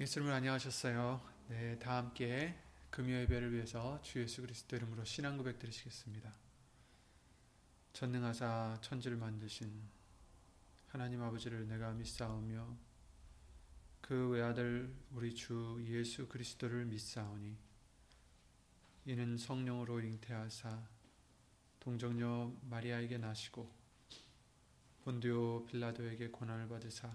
예수님을 안녕하셨어요. 네, 다 함께 금요 예배를 위해서 주 예수 그리스도 이름으로 신앙 고백 드리시겠습니다. 전능하사 천지를 만드신 하나님 아버지를 내가 믿사오며 그 외아들 우리 주 예수 그리스도를 믿사오니 이는 성령으로 잉태하사 동정녀 마리아에게 나시고 본디오 빌라도에게 고난을 받으사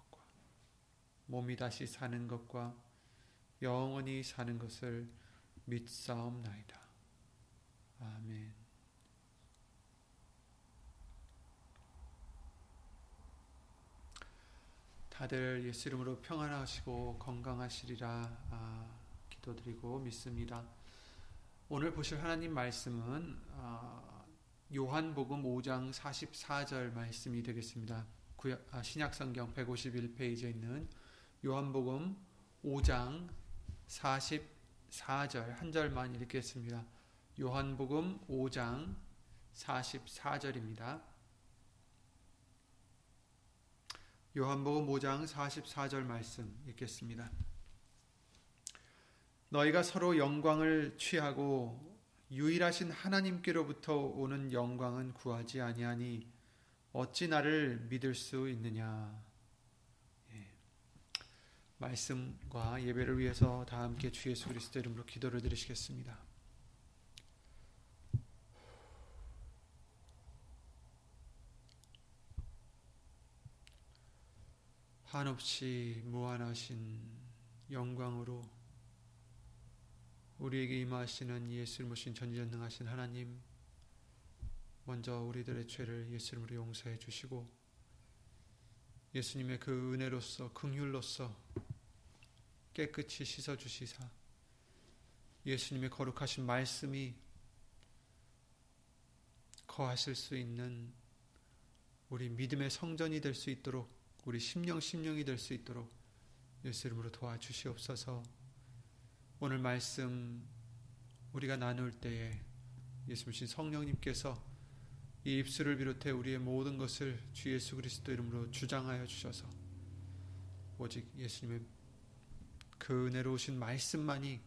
몸이 다시 사는 것과 영원히 사는 것을 믿사옵나이다. 아멘. 다들 예수 이름으로 평안하시고 건강하시리라 아, 기도드리고 믿습니다. 오늘 보실 하나님 말씀은 아, 요한복음 5장 44절 말씀이 되겠습니다. 아, 신약성경 151페이지에 있는 요한복음 5장 44절 한 절만 읽겠습니다. 요한복음 5장 44절입니다. 요한복음 5장 44절 말씀 읽겠습니다. 너희가 서로 영광을 취하고 유일하신 하나님께로부터 오는 영광은 구하지 아니하니 어찌 나를 믿을 수 있느냐 말씀과 예배를 위해서 다 함께 주 예수 그리스도 이름으로 기도를 드리시겠습니다. 한없이 무한하신 영광으로 우리에게 임하시는 예수를 모신 전지전능하신 하나님 먼저 우리들의 죄를 예수 이름으로 용서해 주시고 예수님의 그 은혜로서 긍휼로서 깨끗이 씻어 주시사 예수님의 거룩하신 말씀이 거하실 수 있는 우리 믿음의 성전이 될 수 있도록 우리 심령 심령이 될 수 있도록 예수 이름으로 도와주시옵소서. 오늘 말씀 우리가 나눌 때에 예수님 성령님께서 이 입술을 비롯해 우리의 모든 것을 주 예수 그리스도 이름으로 주장하여 주셔서 오직 예수님의 그 은혜로우신 말씀만이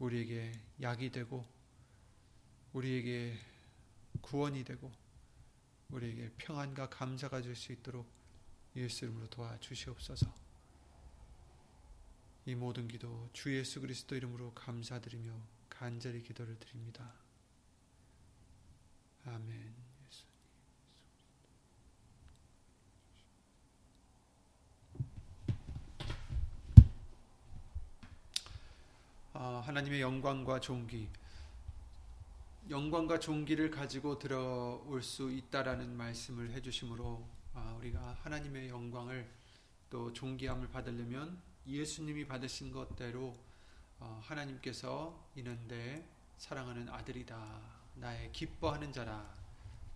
우리에게 약이 되고 우리에게 구원이 되고 우리에게 평안과 감사가 줄수 있도록 예수 이름으로 도와주시옵소서. 이 모든 기도 주 예수 그리스도 이름으로 감사드리며 간절히 기도를 드립니다. 아멘. 하나님의 영광과 존귀, 영광과 존귀를 가지고 들어올 수 있다라는 말씀을 해주심으로 아, 우리가 하나님의 영광을 또 존귀함을 받으려면 예수님이 받으신 것대로 어, 하나님께서 이는데 사랑하는 아들이다 나의 기뻐하는 자라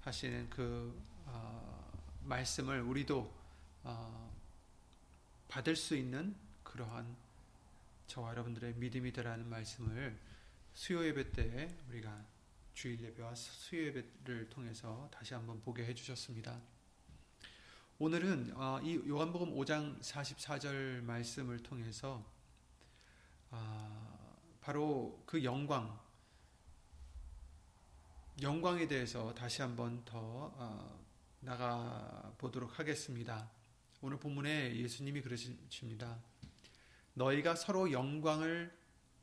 하시는 그 어, 말씀을 우리도 받을 수 있는 그러한 저와 여러분들의 믿음이 되라는 말씀을 수요 예배 때 우리가 주일 예배와 수요 예배를 통해서 다시 한번 보게 해 주셨습니다. 오늘은 어, 이 요한복음 5장 44절 말씀을 통해서 아, 바로 그 영광 영광에 대해서 다시 한번 더 어, 나가 보도록 하겠습니다. 오늘 본문에 예수님이 그러십니다. 너희가 서로 영광을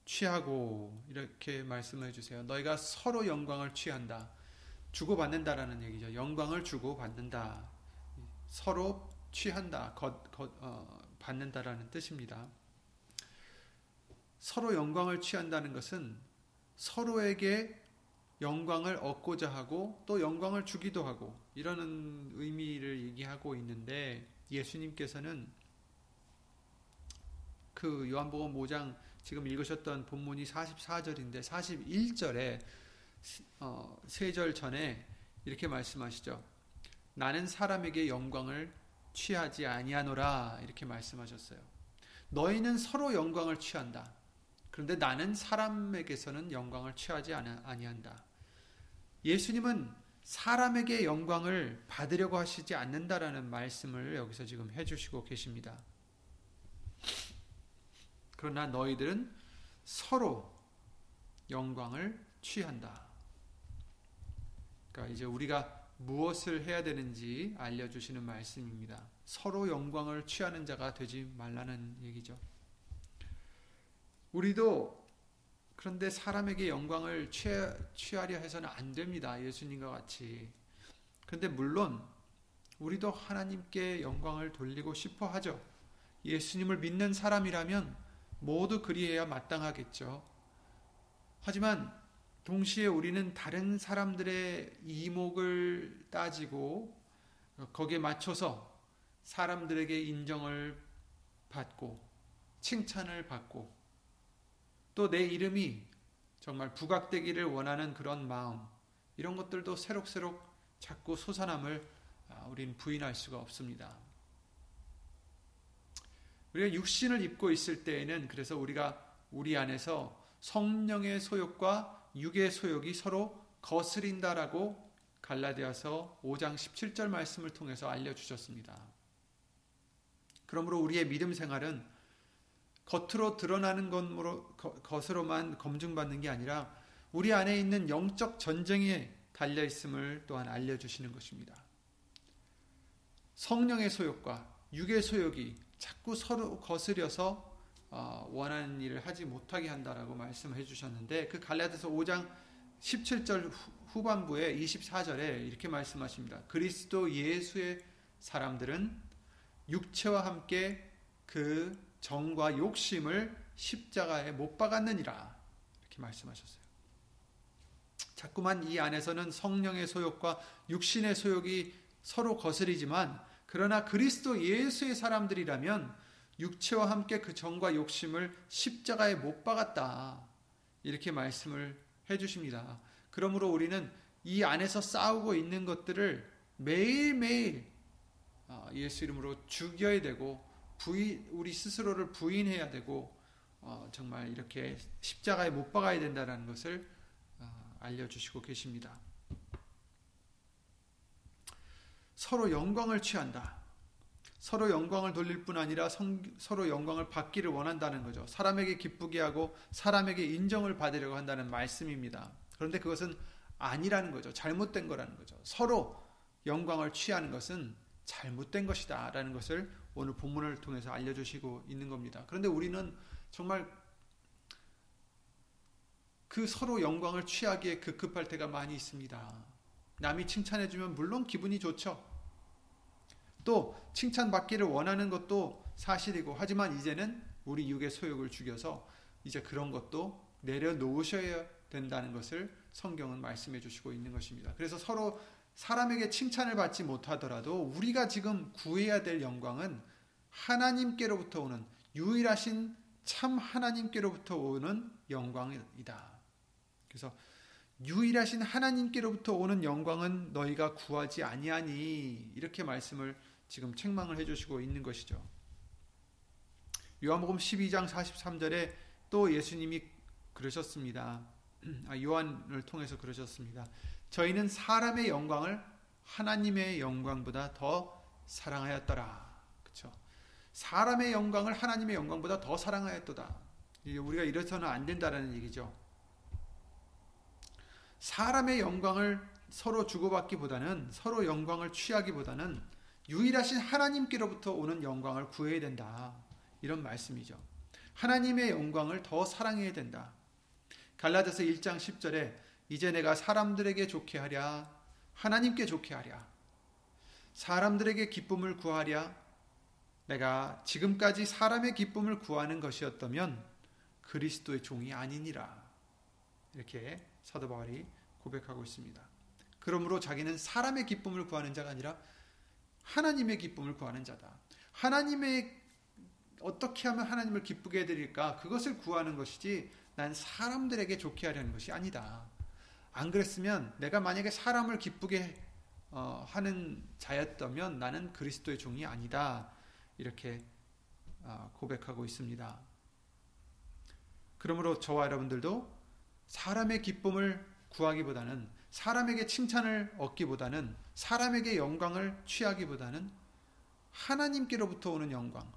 취하고 이렇게 말씀해 주세요. 너희가 서로 영광을 취한다. 주고받는다라는 얘기죠. 영광을 주고받는다. 서로 취한다. 거, 거, 어, 받는다라는 뜻입니다. 서로 영광을 취한다는 것은 서로에게 영광을 얻고자 하고 또 영광을 주기도 하고 이러는 의미를 얘기하고 있는데 예수님께서는 그 요한복음 5장 지금 읽으셨던 본문이 44절인데 41절에 어, 세절 전에 이렇게 말씀하시죠. 나는 사람에게 영광을 취하지 아니하노라 이렇게 말씀하셨어요. 너희는 서로 영광을 취한다. 그런데 나는 사람에게서는 영광을 취하지 아니한다. 예수님은 사람에게 영광을 받으려고 하시지 않는다라는 말씀을 여기서 지금 해주시고 계십니다. 그러나 너희들은 서로 영광을 취한다. 그러니까 이제 우리가 무엇을 해야 되는지 알려주시는 말씀입니다. 서로 영광을 취하는 자가 되지 말라는 얘기죠. 우리도 그런데 사람에게 영광을 취하려 해서는 안 됩니다. 예수님과 같이. 그런데 물론 우리도 하나님께 영광을 돌리고 싶어 하죠. 예수님을 믿는 사람이라면 모두 그리해야 마땅하겠죠. 하지만 동시에 우리는 다른 사람들의 이목을 따지고 거기에 맞춰서 사람들에게 인정을 받고 칭찬을 받고 또 내 이름이 정말 부각되기를 원하는 그런 마음 이런 것들도 새록새록 자꾸 솟아남을 아, 우리는 부인할 수가 없습니다. 우리가 육신을 입고 있을 때에는 그래서 우리가 우리 안에서 성령의 소욕과 육의 소욕이 서로 거스린다라고 갈라디아서 5장 17절 말씀을 통해서 알려주셨습니다. 그러므로 우리의 믿음 생활은 겉으로 드러나는 것으로만 검증받는 게 아니라 우리 안에 있는 영적 전쟁에 달려 있음을 또한 알려주시는 것입니다. 성령의 소욕과 육의 소욕이 자꾸 서로 거스려서 어, 원하는 일을 하지 못하게 한다라고 말씀해 주셨는데 그 갈라디아서 5장 17절 후반부에 24절에 이렇게 말씀하십니다. 그리스도 예수의 사람들은 육체와 함께 그 정과 욕심을 십자가에 못 박았느니라 이렇게 말씀하셨어요. 자꾸만 이 안에서는 성령의 소욕과 육신의 소욕이 서로 거스리지만 그러나 그리스도 예수의 사람들이라면 육체와 함께 그 정과 욕심을 십자가에 못 박았다. 이렇게 말씀을 해 주십니다. 그러므로 우리는 이 안에서 싸우고 있는 것들을 매일매일 아, 예수 이름으로 죽여야 되고 부인, 우리 스스로를 부인해야 되고 어, 정말 이렇게 십자가에 못 박아야 된다는 것을 어, 알려주시고 계십니다. 서로 영광을 취한다. 서로 영광을 돌릴 뿐 아니라 성, 서로 영광을 받기를 원한다는 거죠. 사람에게 기쁘게 하고 사람에게 인정을 받으려고 한다는 말씀입니다. 그런데 그것은 아니라는 거죠. 잘못된 거라는 거죠. 서로 영광을 취하는 것은 잘못된 것이다. 라는 것을 오늘 본문을 통해서 알려주시고 있는 겁니다. 그런데 우리는 정말 그 서로 영광을 취하기에 급급할 때가 많이 있습니다. 남이 칭찬해주면 물론 기분이 좋죠. 또 칭찬받기를 원하는 것도 사실이고 하지만 이제는 우리 육의 소욕을 죽여서 이제 그런 것도 내려놓으셔야 된다는 것을 성경은 말씀해 주시고 있는 것입니다. 그래서 서로 사람에게 칭찬을 받지 못하더라도 우리가 지금 구해야 될 영광은 하나님께로부터 오는 유일하신 참 하나님께로부터 오는 영광이다. 그래서 유일하신 하나님께로부터 오는 영광은 너희가 구하지 아니하니 이렇게 말씀을 지금 책망을 해주시고 있는 것이죠. 요한복음 12장 43절에 또 예수님이 그러셨습니다. 아, 요한을 통해서 그러셨습니다. 저희는 사람의 영광을 하나님의 영광보다 더 사랑하였더라. 사람의 영광을 하나님의 영광보다 더 사랑하였도다. 우리가 이래서는 안 된다라는 얘기죠. 사람의 영광을 서로 주고받기보다는 서로 영광을 취하기보다는 유일하신 하나님께로부터 오는 영광을 구해야 된다. 이런 말씀이죠. 하나님의 영광을 더 사랑해야 된다. 갈라디아서 1장 10절에 이제 내가 사람들에게 좋게 하랴 하나님께 좋게 하랴 사람들에게 기쁨을 구하랴 내가 지금까지 사람의 기쁨을 구하는 것이었다면 그리스도의 종이 아니니라. 이렇게 사도 바울이 고백하고 있습니다. 그러므로 자기는 사람의 기쁨을 구하는 자가 아니라 하나님의 기쁨을 구하는 자다. 하나님의 어떻게 하면 하나님을 기쁘게 해드릴까? 그것을 구하는 것이지 난 사람들에게 좋게 하려는 것이 아니다. 안 그랬으면 내가 만약에 사람을 기쁘게 어, 하는 자였다면 나는 그리스도의 종이 아니다. 이렇게 어, 고백하고 있습니다. 그러므로 저와 여러분들도 사람의 기쁨을 구하기보다는 사람에게 칭찬을 얻기보다는 사람에게 영광을 취하기보다는 하나님께로부터 오는 영광,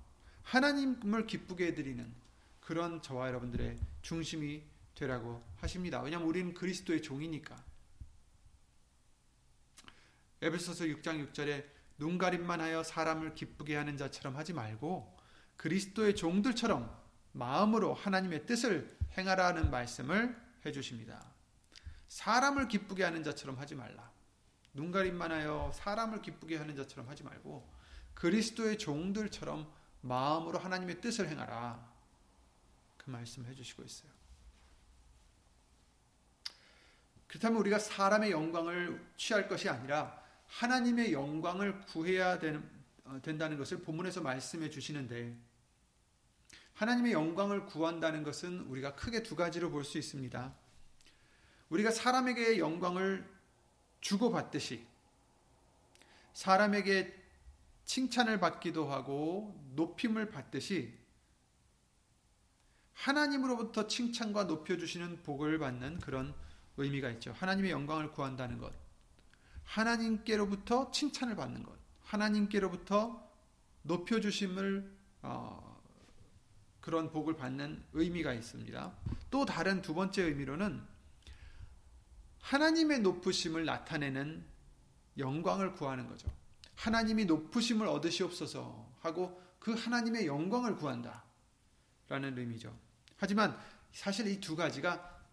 하나님을 기쁘게 해드리는 그런 저와 여러분들의 중심이 되라고 하십니다. 왜냐하면 우리는 그리스도의 종이니까. 에베소서 6장 6절에 눈 가림만 하여 사람을 기쁘게 하는 자처럼 하지 말고 그리스도의 종들처럼 마음으로 하나님의 뜻을 행하라는 말씀을 해주십니다. 사람을 기쁘게 하는 자처럼 하지 말라. 눈 가림만 하여 사람을 기쁘게 하는 자처럼 하지 말고 그리스도의 종들처럼 마음으로 하나님의 뜻을 행하라. 그 말씀을 해주시고 있어요. 그렇다면 우리가 사람의 영광을 취할 것이 아니라 하나님의 영광을 구해야 어, 된다는 것을 본문에서 말씀해 주시는데 하나님의 영광을 구한다는 것은 우리가 크게 두 가지로 볼 수 있습니다. 우리가 사람에게 영광을 주고받듯이 사람에게 칭찬을 받기도 하고 높임을 받듯이 하나님으로부터 칭찬과 높여주시는 복을 받는 그런 의미가 있죠. 하나님의 영광을 구한다는 것. 하나님께로부터 칭찬을 받는 것. 하나님께로부터 높여주심을, 어, 그런 복을 받는 의미가 있습니다. 또 다른 두 번째 의미로는 하나님의 높으심을 나타내는 영광을 구하는 거죠. 하나님이 높으심을 얻으시옵소서 하고 그 하나님의 영광을 구한다. 라는 의미죠. 하지만 사실 이 두 가지가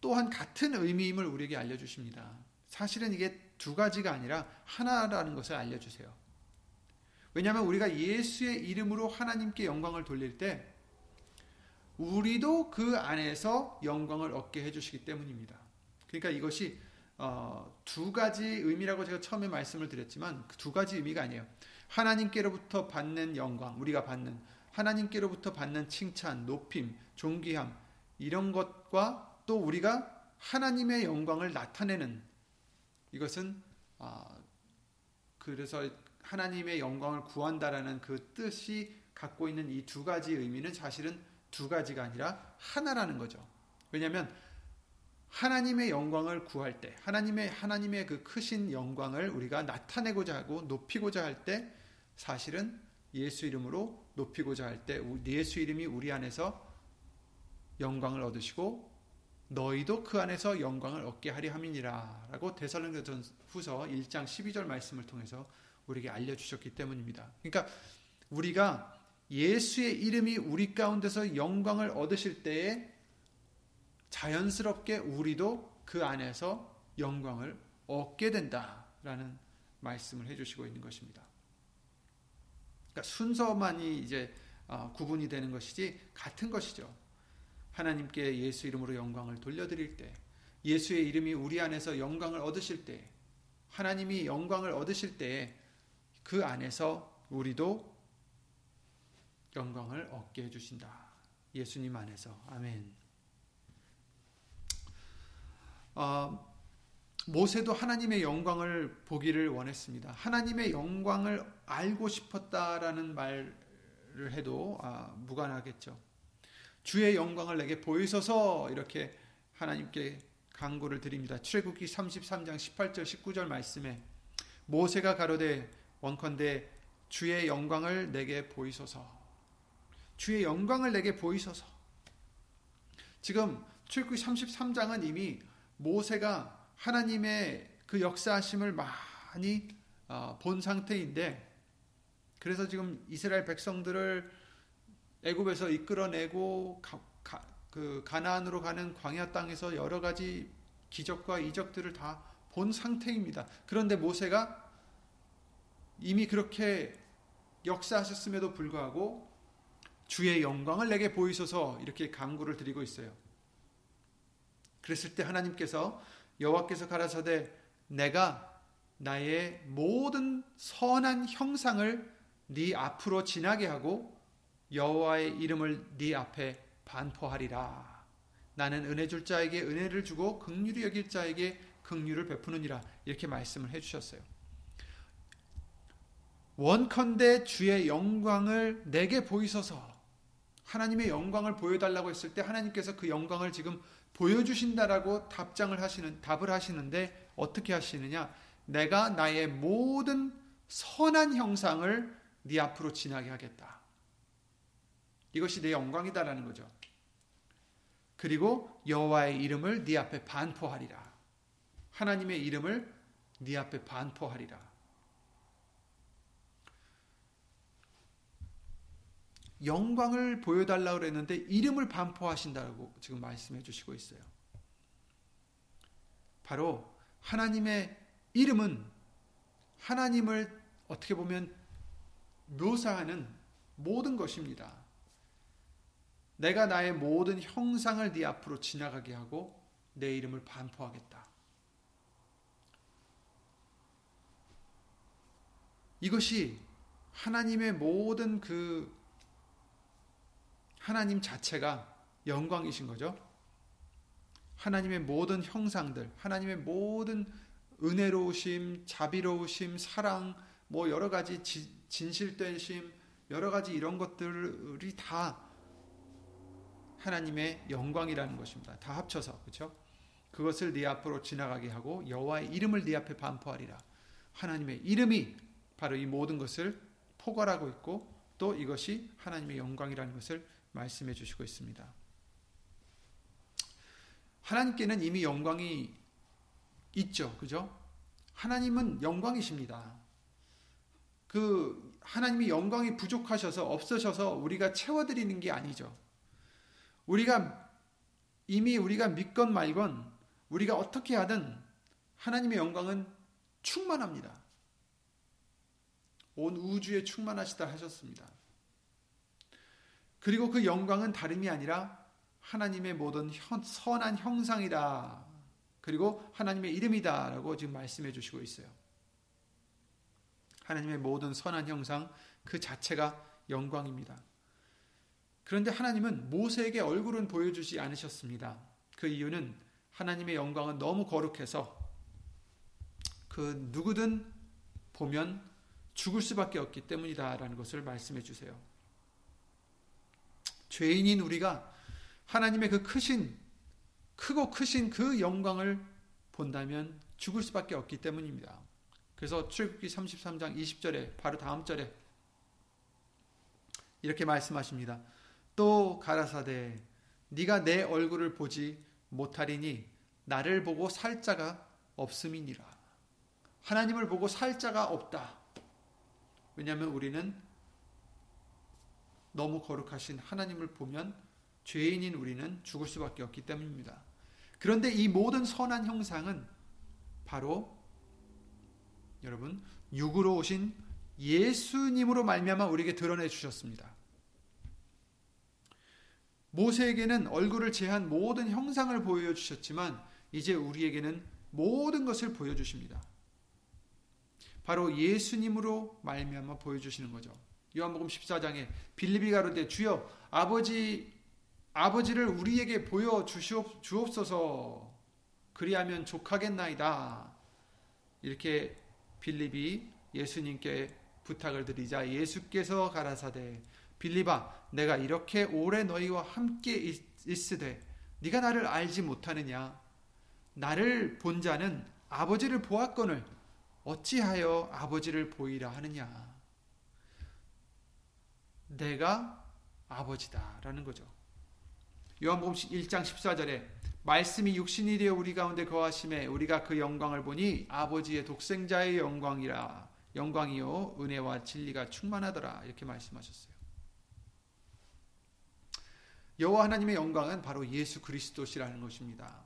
또한 같은 의미임을 우리에게 알려주십니다. 사실은 이게 두 가지가 아니라 하나라는 것을 알려주세요. 왜냐하면 우리가 예수의 이름으로 하나님께 영광을 돌릴 때 우리도 그 안에서 영광을 얻게 해주시기 때문입니다. 그러니까 이것이 어, 두 가지 의미라고 제가 처음에 말씀을 드렸지만 그 두 가지 의미가 아니에요. 하나님께로부터 받는 영광, 우리가 받는 하나님께로부터 받는 칭찬, 높임, 존귀함 이런 것과 또 우리가 하나님의 영광을 나타내는 이것은 어, 그래서 하나님의 영광을 구한다라는 그 뜻이 갖고 있는 이 두 가지 의미는 사실은 두 가지가 아니라 하나라는 거죠. 왜냐하면 하나님의 영광을 구할 때, 하나님의 하나님의 그 크신 영광을 우리가 나타내고자 하고 높이고자 할 때, 사실은 예수 이름으로 높이고자 할 때, 예수 이름이 우리 안에서 영광을 얻으시고 너희도 그 안에서 영광을 얻게 하리 함이니라라고 데살로니가전 후서 1장 12절 말씀을 통해서 우리에게 알려 주셨기 때문입니다. 그러니까 우리가 예수의 이름이 우리 가운데서 영광을 얻으실 때에 자연스럽게 우리도 그 안에서 영광을 얻게 된다라는 말씀을 해주시고 있는 것입니다. 그러니까 순서만이 이제 어, 구분이 되는 것이지 같은 것이죠. 하나님께 예수 이름으로 영광을 돌려드릴 때, 예수의 이름이 우리 안에서 영광을 얻으실 때, 하나님이 영광을 얻으실 때, 그 안에서 우리도 영광을 얻게 해주신다. 예수님 안에서. 아멘. 어, 모세도 하나님의 영광을 보기를 원했습니다. 하나님의 영광을 알고 싶었다라는 말을 해도 아, 무관하겠죠. 주의 영광을 내게 보이소서 이렇게 하나님께 강구를 드립니다. 출애굽기 33장 18절 19절 말씀에 모세가 가로되 원컨대 주의 영광을 내게 보이소서. 주의 영광을 내게 보이소서. 지금 출애굽기 33장은 이미 모세가 하나님의 그 역사하심을 많이 어, 본 상태인데 그래서 지금 이스라엘 백성들을 애굽에서 이끌어내고 가, 가, 그 가나안으로 가는 광야 땅에서 여러 가지 기적과 이적들을 다 본 상태입니다. 그런데 모세가 이미 그렇게 역사하셨음에도 불구하고 주의 영광을 내게 보이소서 이렇게 강구를 드리고 있어요. 그랬을 때 하나님께서 여호와께서 가라사대 내가 나의 모든 선한 형상을 네 앞으로 지나게 하고 여호와의 이름을 네 앞에 반포하리라. 나는 은혜 줄 자에게 은혜를 주고 긍휼히 여길 자에게 긍휼을 베푸느니라. 이렇게 말씀을 해 주셨어요. 원컨대 주의 영광을 내게 보이소서. 하나님의 영광을 보여 달라고 했을 때 하나님께서 그 영광을 지금 보여주신다라고 답장을 하시는 답을 하시는데 어떻게 하시느냐? 내가 나의 모든 선한 형상을 네 앞으로 지나게 하겠다. 이것이 내 영광이다라는 거죠. 그리고 여호와의 이름을 네 앞에 반포하리라. 하나님의 이름을 네 앞에 반포하리라. 영광을 보여달라고 그랬는데 이름을 반포하신다고 지금 말씀해 주시고 있어요. 바로 하나님의 이름은 하나님을 어떻게 보면 묘사하는 모든 것입니다. 내가 나의 모든 형상을 네 앞으로 지나가게 하고 내 이름을 반포하겠다. 이것이 하나님의 모든 그 하나님 자체가 영광이신 거죠. 하나님의 모든 형상들, 하나님의 모든 은혜로우심, 자비로우심, 사랑, 뭐 여러 가지 진실되심, 여러 가지 이런 것들이 다 하나님의 영광이라는 것입니다. 다 합쳐서 그렇죠? 그것을 네 앞으로 지나가게 하고 여호와의 이름을 네 앞에 반포하리라. 하나님의 이름이 바로 이 모든 것을 포괄하고 있고 또 이것이 하나님의 영광이라는 것을 말씀해 주시고 있습니다. 하나님께는 이미 영광이 있죠. 그죠? 하나님은 영광이십니다. 그 하나님이 영광이 부족하셔서 없으셔서 우리가 채워드리는 게 아니죠. 우리가 이미 우리가 믿건 말건 우리가 어떻게 하든 하나님의 영광은 충만합니다. 온 우주에 충만하시다 하셨습니다. 그리고 그 영광은 다름이 아니라 하나님의 모든 선한 형상이다. 그리고 하나님의 이름이다라고 지금 말씀해 주시고 있어요. 하나님의 모든 선한 형상 그 자체가 영광입니다. 그런데 하나님은 모세에게 얼굴은 보여주지 않으셨습니다. 그 이유는 하나님의 영광은 너무 거룩해서 그 누구든 보면 죽을 수밖에 없기 때문이다라는 것을 말씀해 주세요. 죄인인 우리가 하나님의 그 크신 크고 크신 그 영광을 본다면 죽을 수밖에 없기 때문입니다. 그래서 출애굽기 33장 20절에 바로 다음 절에 이렇게 말씀하십니다. 또 가라사대 네가 내 얼굴을 보지 못하리니 나를 보고 살 자가 없음이니라. 하나님을 보고 살 자가 없다. 왜냐하면 우리는 너무 거룩하신 하나님을 보면 죄인인 우리는 죽을 수밖에 없기 때문입니다. 그런데 이 모든 선한 형상은 바로 여러분 육으로 오신 예수님으로 말미암아 우리에게 드러내 주셨습니다. 모세에게는 얼굴을 제한 모든 형상을 보여 주셨지만 이제 우리에게는 모든 것을 보여 주십니다. 바로 예수님으로 말미암아 보여 주시는 거죠. 요한복음 14장에 빌립이 가로되 주여 아버지 아버지를 우리에게 보여 주옵소서. 그리하면 족하겠나이다. 이렇게 빌립이 예수님께 부탁을 드리자 예수께서 가라사대 빌립아 내가 이렇게 오래 너희와 함께 있으되 네가 나를 알지 못하느냐? 나를 본 자는 아버지를 보았거늘 어찌하여 아버지를 보이라 하느냐 내가 아버지다라는 거죠. 요한복음 1장 14절에 말씀이 육신이 되어 우리 가운데 거하심에 우리가 그 영광을 보니 아버지의 독생자의 영광이라 영광이요 은혜와 진리가 충만하더라 이렇게 말씀하셨어요. 여호와 하나님의 영광은 바로 예수 그리스도시라는 것입니다.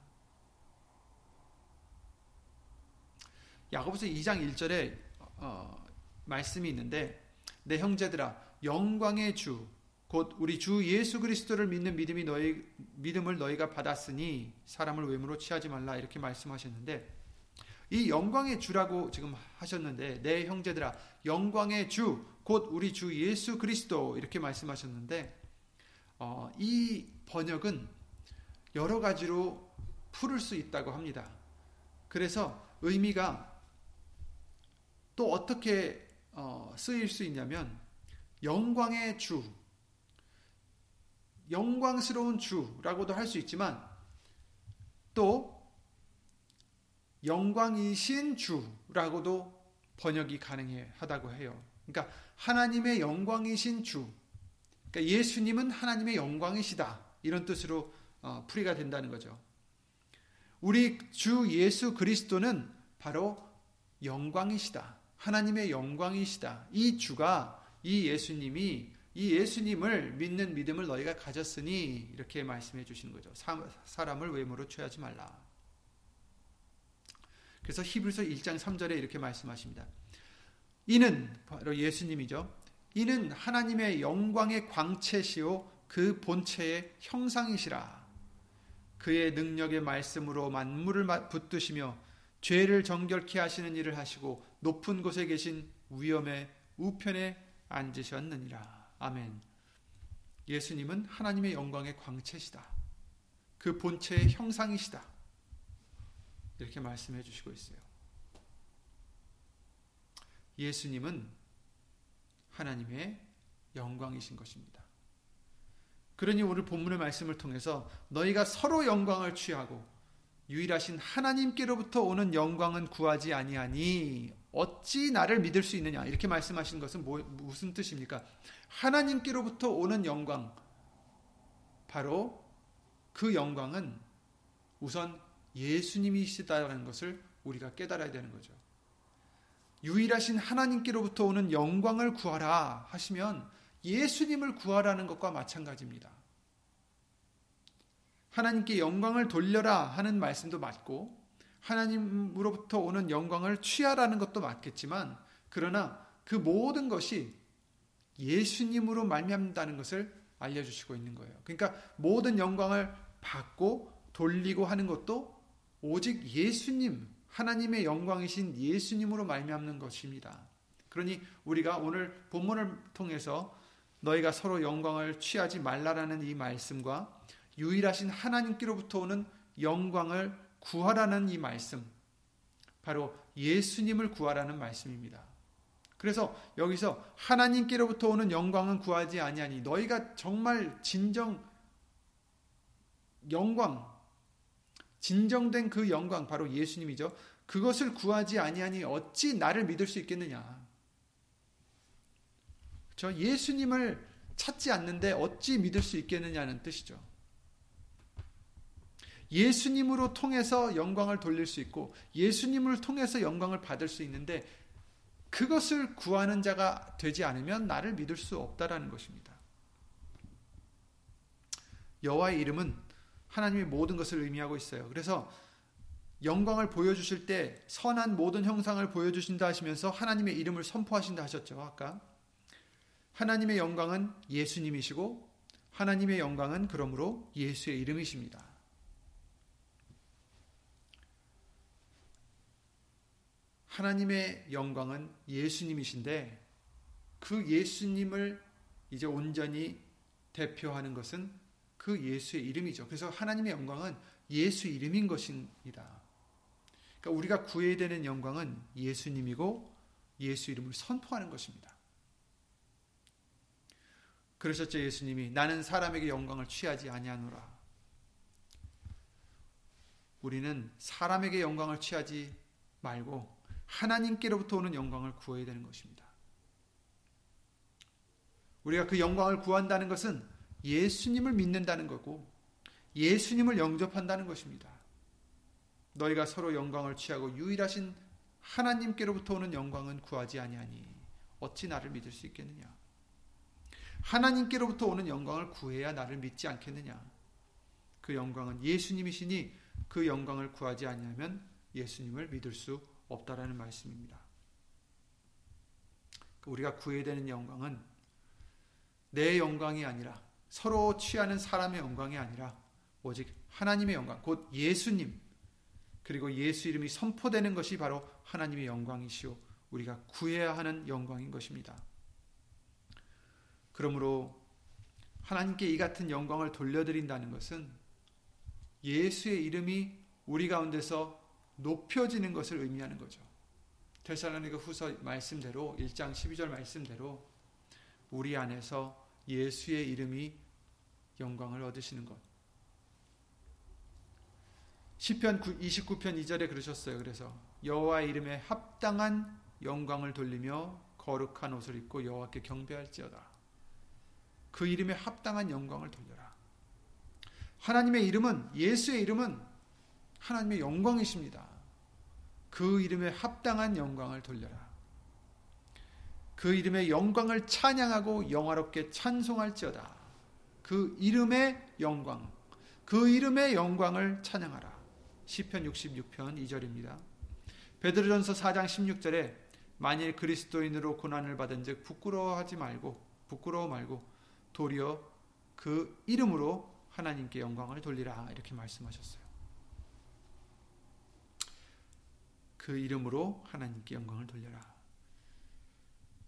야고보서 2장 1절에 어, 말씀이 있는데 내 형제들아 영광의 주, 곧 우리 주 예수 그리스도를 믿는 믿음이 너희 믿음을 너희가 받았으니 사람을 외모로 취하지 말라 이렇게 말씀하셨는데 이 영광의 주라고 지금 하셨는데 내 형제들아 영광의 주 곧 우리 주 예수 그리스도 이렇게 말씀하셨는데 어, 이 번역은 여러 가지로 풀을 수 있다고 합니다. 그래서 의미가 또 어떻게 어, 쓰일 수 있냐면 영광의 주, 영광스러운 주라고도 할 수 있지만 또 영광이신 주라고도 번역이 가능하다고 해요. 그러니까 하나님의 영광이신 주, 그러니까 예수님은 하나님의 영광이시다 이런 뜻으로 어, 풀이가 된다는 거죠. 우리 주 예수 그리스도는 바로 영광이시다. 하나님의 영광이시다. 이 주가 이 예수님이 이 예수님을 믿는 믿음을 너희가 가졌으니 이렇게 말씀해 주시는 거죠. 사람을 외모로 취하지 말라. 그래서 히브리서 1장 3절에 이렇게 말씀하십니다. 이는 바로 예수님이죠. 이는 하나님의 영광의 광채시요 그 본체의 형상이시라. 그의 능력의 말씀으로 만물을 붙드시며 죄를 정결케 하시는 일을 하시고 높은 곳에 계신 위엄의 우편에 앉으셨느니라. 아멘. 예수님은 하나님의 영광의 광채시다. 그 본체의 형상이시다. 이렇게 말씀해 주시고 있어요. 예수님은 하나님의 영광이신 것입니다. 그러니 오늘 본문의 말씀을 통해서 너희가 서로 영광을 취하고 유일하신 하나님께로부터 오는 영광은 구하지 아니하니 어찌 나를 믿을 수 있느냐 이렇게 말씀하시는 것은 뭐, 무슨 뜻입니까? 하나님께로부터 오는 영광 바로 그 영광은 우선 예수님이시다라는 것을 우리가 깨달아야 되는 거죠. 유일하신 하나님께로부터 오는 영광을 구하라 하시면 예수님을 구하라는 것과 마찬가지입니다. 하나님께 영광을 돌려라 하는 말씀도 맞고 하나님으로부터 오는 영광을 취하라는 것도 맞겠지만 그러나 그 모든 것이 예수님으로 말미암다는 것을 알려주시고 있는 거예요. 그러니까 모든 영광을 받고 돌리고 하는 것도 오직 예수님 하나님의 영광이신 예수님으로 말미암는 것입니다. 그러니 우리가 오늘 본문을 통해서 너희가 서로 영광을 취하지 말라라는 이 말씀과 유일하신 하나님께로부터 오는 영광을 구하라는 이 말씀, 바로 예수님을 구하라는 말씀입니다. 그래서 여기서 하나님께로부터 오는 영광은 구하지 아니하니 너희가 정말 진정 영광 진정된 그 영광 바로 예수님이죠. 그것을 구하지 아니하니 어찌 나를 믿을 수 있겠느냐? 저 예수님을 찾지 않는데 어찌 믿을 수 있겠느냐는 뜻이죠. 예수님으로 통해서 영광을 돌릴 수 있고 예수님을 통해서 영광을 받을 수 있는데 그것을 구하는 자가 되지 않으면 나를 믿을 수 없다라는 것입니다. 여호와의 이름은 하나님의 모든 것을 의미하고 있어요. 그래서 영광을 보여주실 때 선한 모든 형상을 보여주신다 하시면서 하나님의 이름을 선포하신다 하셨죠. 아까 하나님의 영광은 예수님이시고 하나님의 영광은 그러므로 예수의 이름이십니다. 하나님의 영광은 예수님이신데 그 예수님을 이제 온전히 대표하는 것은 그 예수의 이름이죠. 그래서 하나님의 영광은 예수 이름인 것입니다. 그러니까 우리가 구해야 되는 영광은 예수님이고 예수 이름을 선포하는 것입니다. 그러셨죠 예수님이 나는 사람에게 영광을 취하지 아니하노라. 우리는 사람에게 영광을 취하지 말고 하나님께로부터 오는 영광을 구해야 되는 것입니다. 우리가 그 영광을 구한다는 것은 예수님을 믿는다는 거고 예수님을 영접한다는 것입니다. 너희가 서로 영광을 취하고 유일하신 하나님께로부터 오는 영광은 구하지 아니하니 어찌 나를 믿을 수 있겠느냐? 하나님께로부터 오는 영광을 구해야 나를 믿지 않겠느냐? 그 영광은 예수님이시니 그 영광을 구하지 아니하면 예수님을 믿을 수 없다라는 말씀입니다. 우리가 구해야 되는 영광은 내 영광이 아니라 서로 취하는 사람의 영광이 아니라 오직 하나님의 영광, 곧 예수님. 그리고 예수 이름이 선포되는 것이 바로 하나님의 영광이시오. 우리가 구해야 하는 영광인 것입니다. 그러므로 하나님께 이 같은 영광을 돌려드린다는 것은 예수의 이름이 우리 가운데서 높여지는 것을 의미하는 거죠. 테살로니가 후서 말씀대로 1장 12절 말씀대로 우리 안에서 예수의 이름이 영광을 얻으시는 것. 시편 29편 2절에 그러셨어요. 그래서 여호와 이름에 합당한 영광을 돌리며 거룩한 옷을 입고 여호와께 경배할지어다. 그 이름에 합당한 영광을 돌려라. 하나님의 이름은 예수의 이름은 하나님의 영광이십니다. 그 이름에 합당한 영광을 돌려라. 그 이름의 영광을 찬양하고 영화롭게 찬송할지어다. 그 이름의 영광, 그 이름의 영광을 찬양하라. 시편 66편 2절입니다. 베드로전서 4장 16절에 만일 그리스도인으로 고난을 받은즉 부끄러워하지 말고 부끄러워 말고 도리어 그 이름으로 하나님께 영광을 돌리라 이렇게 말씀하셨어요. 그 이름으로 하나님께 영광을 돌려라.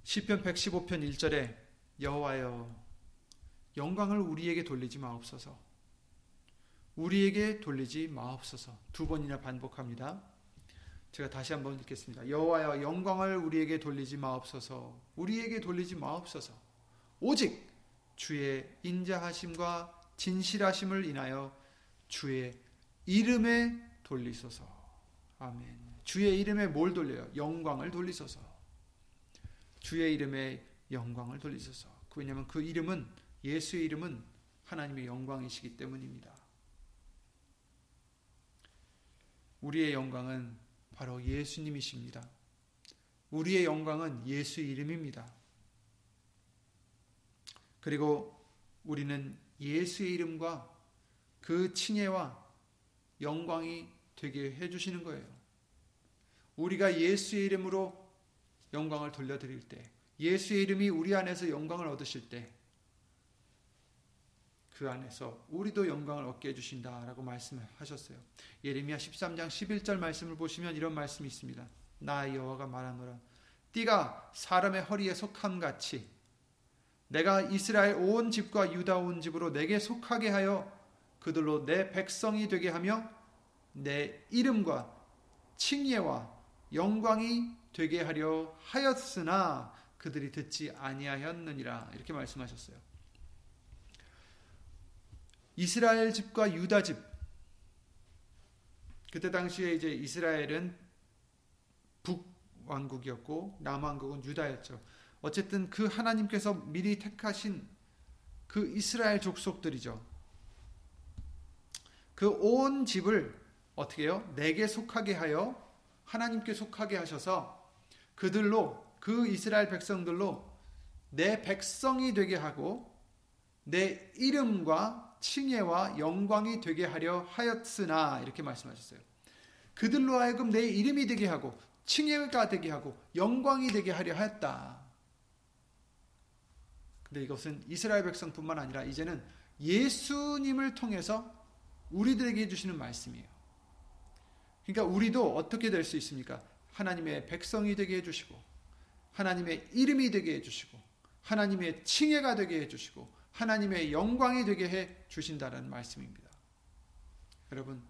시편 115편 1절에 여호와여 영광을 우리에게 돌리지 마옵소서. 우리에게 돌리지 마옵소서. 두 번이나 반복합니다. 제가 다시 한번 읽겠습니다. 여호와여 영광을 우리에게 돌리지 마옵소서. 우리에게 돌리지 마옵소서. 오직 주의 인자하심과 진실하심을 인하여 주의 이름에 돌리소서. 아멘. 주의 이름에 뭘 돌려요? 영광을 돌리소서. 주의 이름에 영광을 돌리소서. 왜냐하면 그 이름은 예수의 이름은 하나님의 영광이시기 때문입니다. 우리의 영광은 바로 예수님이십니다. 우리의 영광은 예수의 이름입니다. 그리고 우리는 예수의 이름과 그 칭혜와 영광이 되게 해주시는 거예요. 우리가 예수의 이름으로 영광을 돌려드릴 때, 예수의 이름이 우리 안에서 영광을 얻으실 때, 그 안에서 우리도 영광을 얻게 해주신다라고 말씀하셨어요. 예레미야 13장 11절 말씀을 보시면 이런 말씀이 있습니다. 나 여호와가 말하노라. 띠가 사람의 허리에 속함 같이 내가 이스라엘 온 집과 유다 온 집으로 내게 속하게 하여 그들로 내 백성이 되게 하며 내 이름과 칭예와 영광이 되게 하려 하였으나 그들이 듣지 아니하였느니라 이렇게 말씀하셨어요. 이스라엘 집과 유다 집 그때 당시에 이제 이스라엘은 북 왕국이었고 남왕국은 유다였죠. 어쨌든 그 하나님께서 미리 택하신 그 이스라엘 족속들이죠. 그 온 집을 어떻게 해요? 내게 속하게 하여 하나님께 속하게 하셔서 그들로 그 이스라엘 백성들로 내 백성이 되게 하고 내 이름과 칭예와 영광이 되게 하려 하였으나 이렇게 말씀하셨어요. 그들로 하여금 내 이름이 되게 하고 칭예가 되게 하고 영광이 되게 하려 하였다. 근데 이것은 이스라엘 백성뿐만 아니라 이제는 예수님을 통해서 우리들에게 해주시는 말씀이에요. 그러니까 우리도 어떻게 될 수 있습니까? 하나님의 백성이 되게 해주시고, 하나님의 이름이 되게 해주시고, 하나님의 칭예가 되게 해주시고, 하나님의 영광이 되게 해 주신다는 말씀입니다. 여러분,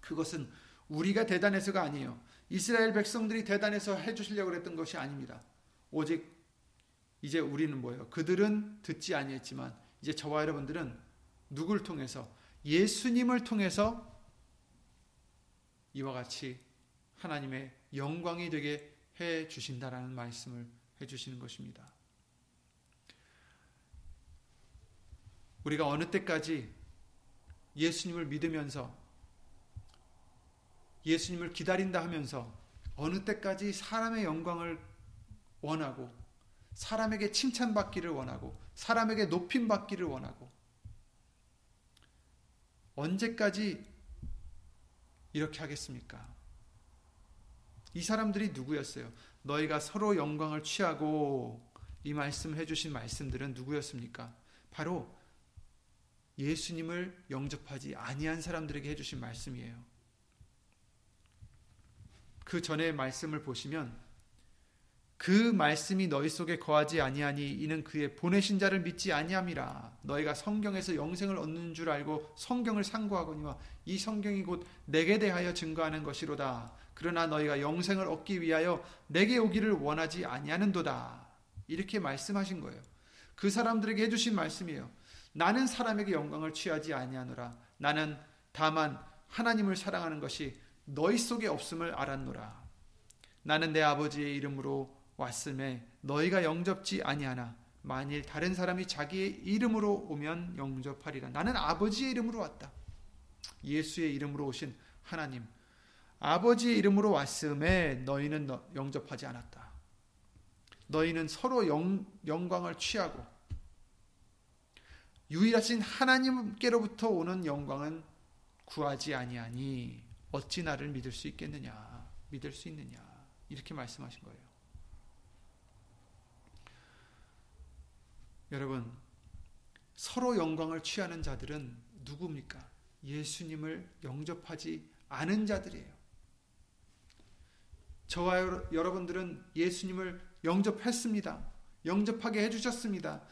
그것은 우리가 대단해서가 아니에요. 이스라엘 백성들이 대단해서 해 주시려고 했던 것이 아닙니다. 오직 이제 우리는 뭐예요? 그들은 듣지 아니했지만 이제 저와 여러분들은 누굴 통해서 예수님을 통해서 이와 같이 하나님의 영광이 되게 해 주신다라는 말씀을 해 주시는 것입니다. 우리가 어느 때까지 예수님을 믿으면서 예수님을 기다린다 하면서 어느 때까지 사람의 영광을 원하고 사람에게 칭찬받기를 원하고 사람에게 높임 받기를 원하고 언제까지 이렇게 하겠습니까? 이 사람들이 누구였어요? 너희가 서로 영광을 취하고 이 말씀을 해주신 말씀들은 누구였습니까? 바로 예수님을 영접하지 아니한 사람들에게 해주신 말씀이에요. 그 전의 말씀을 보시면 그 말씀이 너희 속에 거하지 아니하니 이는 그의 보내신 자를 믿지 아니함이라. 너희가 성경에서 영생을 얻는 줄 알고 성경을 상고하거니와 이 성경이 곧 내게 대하여 증거하는 것이로다. 그러나 너희가 영생을 얻기 위하여 내게 오기를 원하지 아니하는도다. 이렇게 말씀하신 거예요. 그 사람들에게 해주신 말씀이에요. 나는 사람에게 영광을 취하지 아니하노라. 나는 다만 하나님을 사랑하는 것이 너희 속에 없음을 알았노라. 나는 내 아버지의 이름으로 왔음에 너희가 영접지 아니하나 만일 다른 사람이 자기의 이름으로 오면 영접하리라. 나는 아버지의 이름으로 왔다. 예수의 이름으로 오신 하나님. 아버지의 이름으로 왔음에 너희는 영접하지 않았다. 너희는 서로 영, 영광을 취하고 유일하신 하나님께로부터 오는 영광은 구하지 아니하니 어찌 나를 믿을 수 있겠느냐 믿을 수 있느냐 이렇게 말씀하신 거예요. 여러분, 서로 영광을 취하는 자들은 누굽니까? 예수님을 영접하지 않은 자들이에요. 저와 여러분들은 예수님을 영접했습니다. 영접하게 해주셨습니다.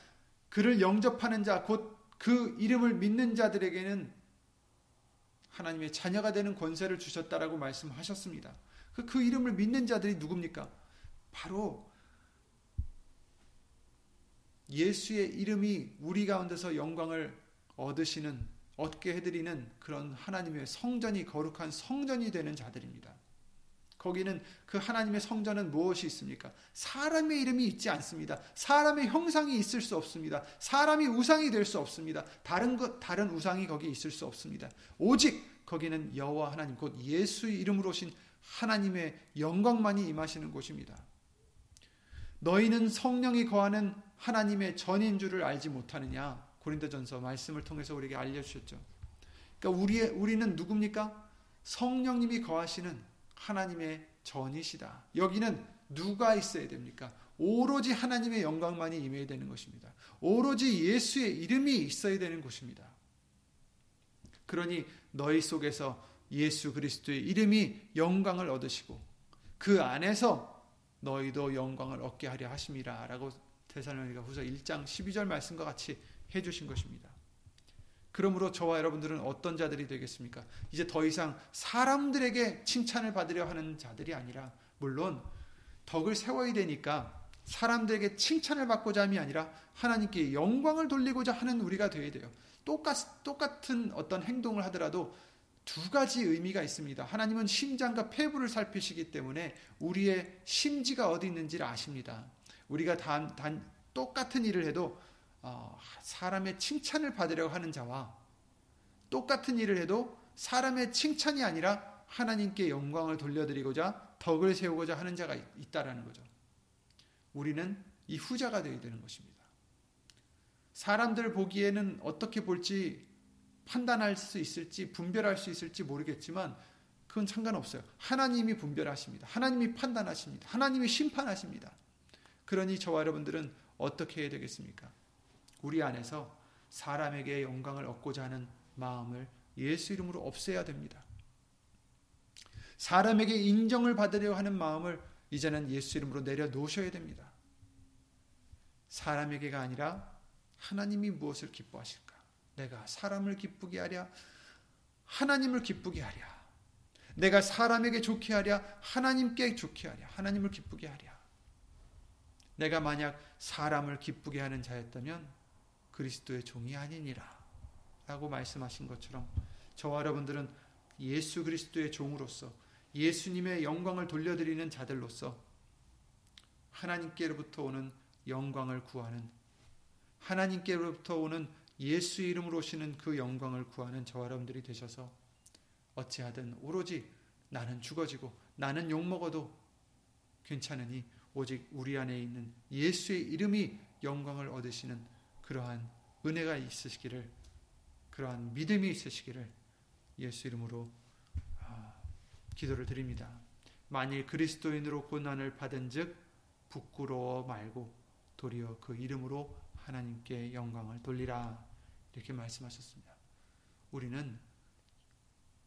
그를 영접하는 자, 곧 그 이름을 믿는 자들에게는 하나님의 자녀가 되는 권세를 주셨다라고 말씀하셨습니다. 그, 그 이름을 믿는 자들이 누굽니까? 바로 예수의 이름이 우리 가운데서 영광을 얻으시는 얻게 해드리는 그런 하나님의 성전이 거룩한 성전이 되는 자들입니다. 거기는 그 하나님의 성전은 무엇이 있습니까? 사람의 이름이 있지 않습니다. 사람의 형상이 있을 수 없습니다. 사람이 우상이 될 수 없습니다. 다른 것 다른 우상이 거기 있을 수 없습니다. 오직 거기는 여호와 하나님 곧 예수의 이름으로 오신 하나님의 영광만이 임하시는 곳입니다. 너희는 성령이 거하는 하나님의 전인 줄을 알지 못하느냐? 고린도전서 말씀을 통해서 우리에게 알려주셨죠. 그러니까 우리 우리는 누굽니까? 성령님이 거하시는 하나님의 전이시다. 여기는 누가 있어야 됩니까? 오로지 하나님의 영광만이 임해야 되는 것입니다. 오로지 예수의 이름이 있어야 되는 곳입니다. 그러니 너희 속에서 예수 그리스도의 이름이 영광을 얻으시고 그 안에서 너희도 영광을 얻게 하려 하심이라라고 데살로니가 후서 1장 12절 말씀과 같이 해 주신 것입니다. 그러므로 저와 여러분들은 어떤 자들이 되겠습니까? 이제 더 이상 사람들에게 칭찬을 받으려 하는 자들이 아니라 물론 덕을 세워야 되니까 사람들에게 칭찬을 받고자 함이 아니라 하나님께 영광을 돌리고자 하는 우리가 되어야 돼요. 똑같, 똑같은 어떤 행동을 하더라도 두 가지 의미가 있습니다. 하나님은 심장과 폐부를 살피시기 때문에 우리의 심지가 어디 있는지를 아십니다. 우리가 단, 단 똑같은 일을 해도 어, 사람의 칭찬을 받으려고 하는 자와 똑같은 일을 해도 사람의 칭찬이 아니라 하나님께 영광을 돌려드리고자 덕을 세우고자 하는 자가 있다라는 거죠. 우리는 이 후자가 되어야 되는 것입니다. 사람들 보기에는 어떻게 볼지 판단할 수 있을지 분별할 수 있을지 모르겠지만 그건 상관없어요. 하나님이 분별하십니다. 하나님이 판단하십니다. 하나님이 심판하십니다. 그러니 저와 여러분들은 어떻게 해야 되겠습니까? 우리 안에서 사람에게 영광을 얻고자 하는 마음을 예수 이름으로 없애야 됩니다. 사람에게 인정을 받으려 하는 마음을 이제는 예수 이름으로 내려놓으셔야 됩니다. 사람에게가 아니라 하나님이 무엇을 기뻐하실까? 내가 사람을 기쁘게 하랴, 하나님을 기쁘게 하랴. 내가 사람에게 좋게 하랴, 하나님께 좋게 하랴, 하나님을 기쁘게 하랴. 내가 만약 사람을 기쁘게 하는 자였다면 그리스도의 종이 아니니라. 라고 말씀하신 것처럼 저와 여러분들은 예수 그리스도의 종으로서 예수님의 영광을 돌려드리는 자들로서 하나님께로부터 오는 영광을 구하는 하나님께로부터 오는 예수 이름으로 오시는 그 영광을 구하는 저와 여러분들이 되셔서 어찌하든 오로지 나는 죽어지고 나는 욕먹어도 괜찮으니 오직 우리 안에 있는 예수의 이름이 영광을 얻으시는 그러한 은혜가 있으시기를 그러한 믿음이 있으시기를 예수 이름으로 아, 기도를 드립니다. 만일 그리스도인으로 고난을 받은즉 부끄러워 말고 도리어 그 이름으로 하나님께 영광을 돌리라 이렇게 말씀하셨습니다. 우리는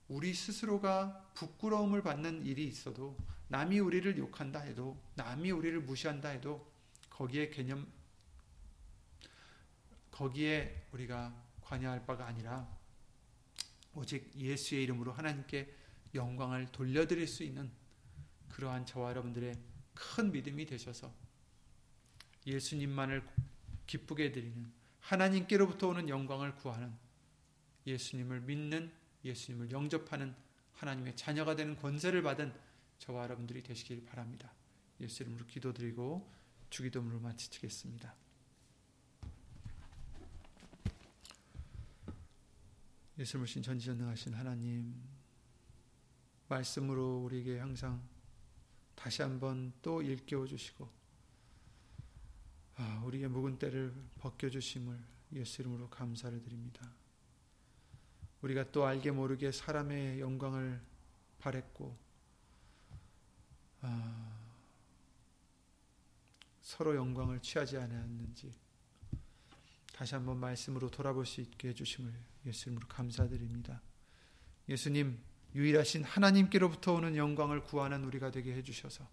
우리 스스로가 부끄러움을 받는 일이 있어도 남이 우리를 욕한다 해도 남이 우리를 무시한다 해도 거기에 개념 거기에 우리가 관여할 바가 아니라 오직 예수의 이름으로 하나님께 영광을 돌려드릴 수 있는 그러한 저와 여러분들의 큰 믿음이 되셔서 예수님만을 기쁘게 드리는 하나님께로부터 오는 영광을 구하는 예수님을 믿는 예수님을 영접하는 하나님의 자녀가 되는 권세를 받은 저와 여러분들이 되시길 바랍니다. 예수 이름으로 기도드리고 주기도문을 마치겠습니다. 예수님 신 전지전능하신 하나님 말씀으로 우리에게 항상 다시 한번 또 일깨워 주시고 아, 우리의 묵은 때를 벗겨 주심을 예수 이름으로 감사를 드립니다. 우리가 또 알게 모르게 사람의 영광을 바랬고 아, 서로 영광을 취하지 않았는지 다시 한번 말씀으로 돌아볼 수 있게 해주심을 예수님으로 감사드립니다. 예수님 유일하신 하나님께로부터 오는 영광을 구하는 우리가 되게 해주셔서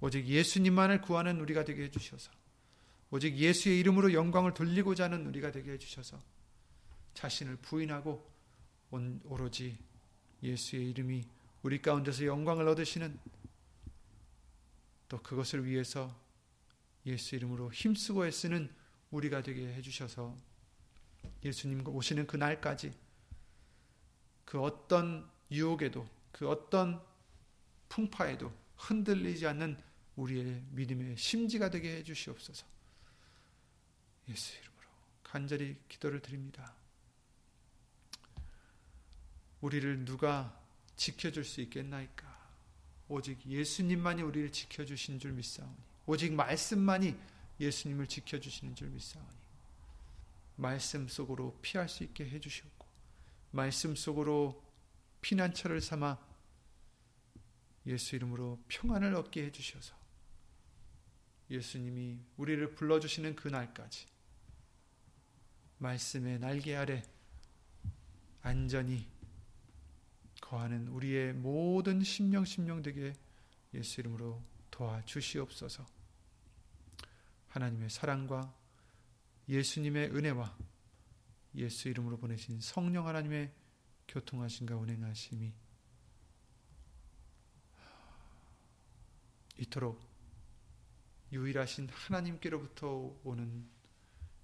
오직 예수님만을 구하는 우리가 되게 해주셔서 오직 예수의 이름으로 영광을 돌리고자 하는 우리가 되게 해주셔서 자신을 부인하고 오로지 예수의 이름이 우리 가운데서 영광을 얻으시는 또 그것을 위해서 예수 이름으로 힘쓰고 애쓰는 우리가 되게 해주셔서 예수님 오시는 그 날까지 그 어떤 유혹에도 그 어떤 풍파에도 흔들리지 않는 우리의 믿음의 심지가 되게 해주시옵소서. 예수 이름으로 간절히 기도를 드립니다. 우리를 누가 지켜줄 수 있겠나이까? 오직 예수님만이 우리를 지켜주신 줄 믿사오니 오직 말씀만이 예수님을 지켜주시는 줄 믿사오니 말씀 속으로 피할 수 있게 해주셨고 말씀 속으로 피난처를 삼아 예수 이름으로 평안을 얻게 해주셔서 예수님이 우리를 불러주시는 그날까지 말씀의 날개 아래 안전히 거하는 우리의 모든 심령 심령 되게 예수 이름으로 도와주시옵소서. 하나님의 사랑과 예수님의 은혜와 예수 이름으로 보내신 성령 하나님의 교통하심과 운행하심이 이토록 유일하신 하나님께로부터 오는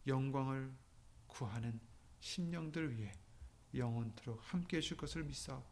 영광을 구하는 심령들 위해 영원토록 함께 해줄 것을 믿사옵고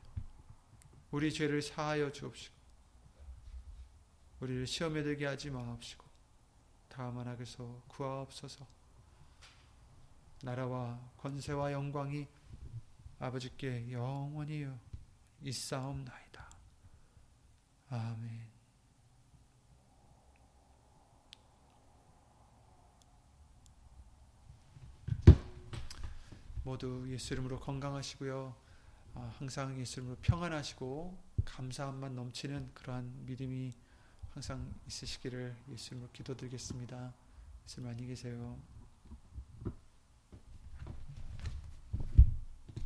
우리 죄를 사하여 주옵시고 우리를 시험에 들게 하지 마옵시고 다만 악에서 구하옵소서 나라와 권세와 영광이 아버지께 영원히 있사옵나이다. 아멘 모두 예수 이름으로 건강하시고요. 아, 항상 예수님으로 평안하시고 감사함만 넘치는 그러한 믿음이 항상 있으시기를 예수님으로 기도드리겠습니다. 예수님 안녕히 계세요.